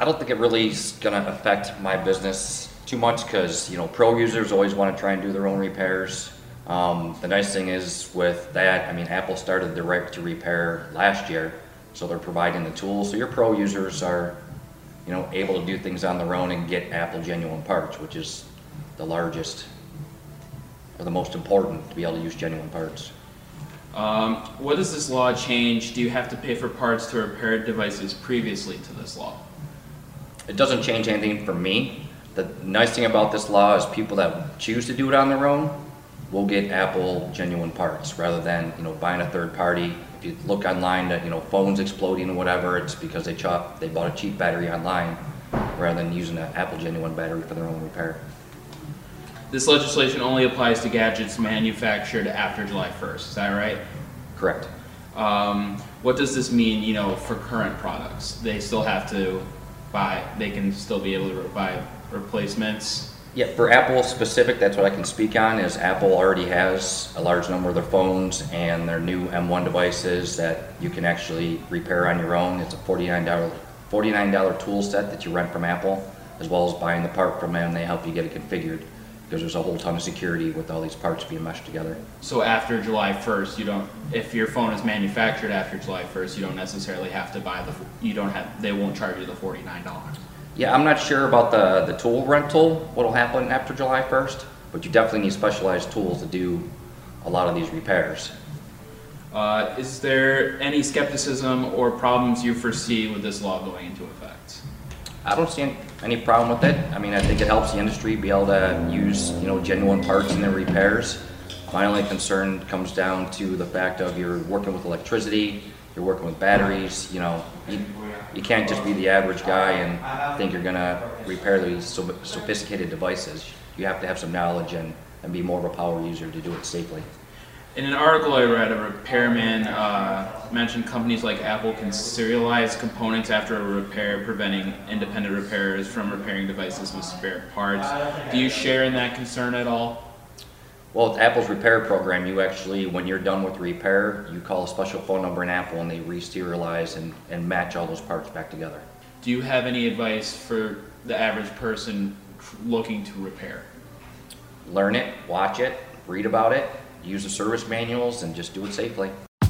I don't think it really is going to affect my business too much because you know pro users always want to try and do their own repairs. Um, the nice thing is with that, I mean, Apple started the right to repair last year, so they're providing the tools. So your pro users are, you know, able to do things on their own and get Apple genuine parts, which is the largest or the most important to be able to use genuine parts. Um, what does this law change? Do you have to pay for parts to repair devices previously to this law? It doesn't change anything for me. The nice thing about this law is people that choose to do it on their own will get Apple genuine parts rather than you know buying a third party. If you look online that you know phones exploding or whatever, it's because they chop they bought a cheap battery online rather than using an Apple genuine battery for their own repair. This legislation only applies to gadgets manufactured after July 1st. Is that right? Correct. Um, what does this mean, you know, for current products? They still have to buy, they can still be able to buy replacements. Yeah, for Apple specific, that's what I can speak on, is Apple already has a large number of their phones and their new M1 devices that you can actually repair on your own. It's a $49, $49 tool set that you rent from Apple, as well as buying the part from them. They help you get it configured because there's a whole ton of security with all these parts being meshed together. So after July 1st, you don't, if your phone is manufactured after July 1st, you don't necessarily have to buy the, you don't have, they won't charge you the $49. Yeah, I'm not sure about the, the tool rental, what'll happen after July 1st, but you definitely need specialized tools to do a lot of these repairs. Uh, is there any skepticism or problems you foresee with this law going into effect? I don't see any, problem with it. I mean, I think it helps the industry be able to use, you know, genuine parts in their repairs. My only concern comes down to the fact of you're working with electricity, you're working with batteries, you know, you, you can't just be the average guy and think you're gonna repair these sophisticated devices. You have to have some knowledge and, and be more of a power user to do it safely. In an article I read, a repairman uh, mentioned companies like Apple can serialize components after a repair, preventing independent repairers from repairing devices with spare parts. Do you share in that concern at all? Well, with Apple's repair program, you actually, when you're done with repair, you call a special phone number in Apple and they re-serialize and, and match all those parts back together. Do you have any advice for the average person looking to repair? Learn it, watch it, read about it, use the service manuals, and just do it safely.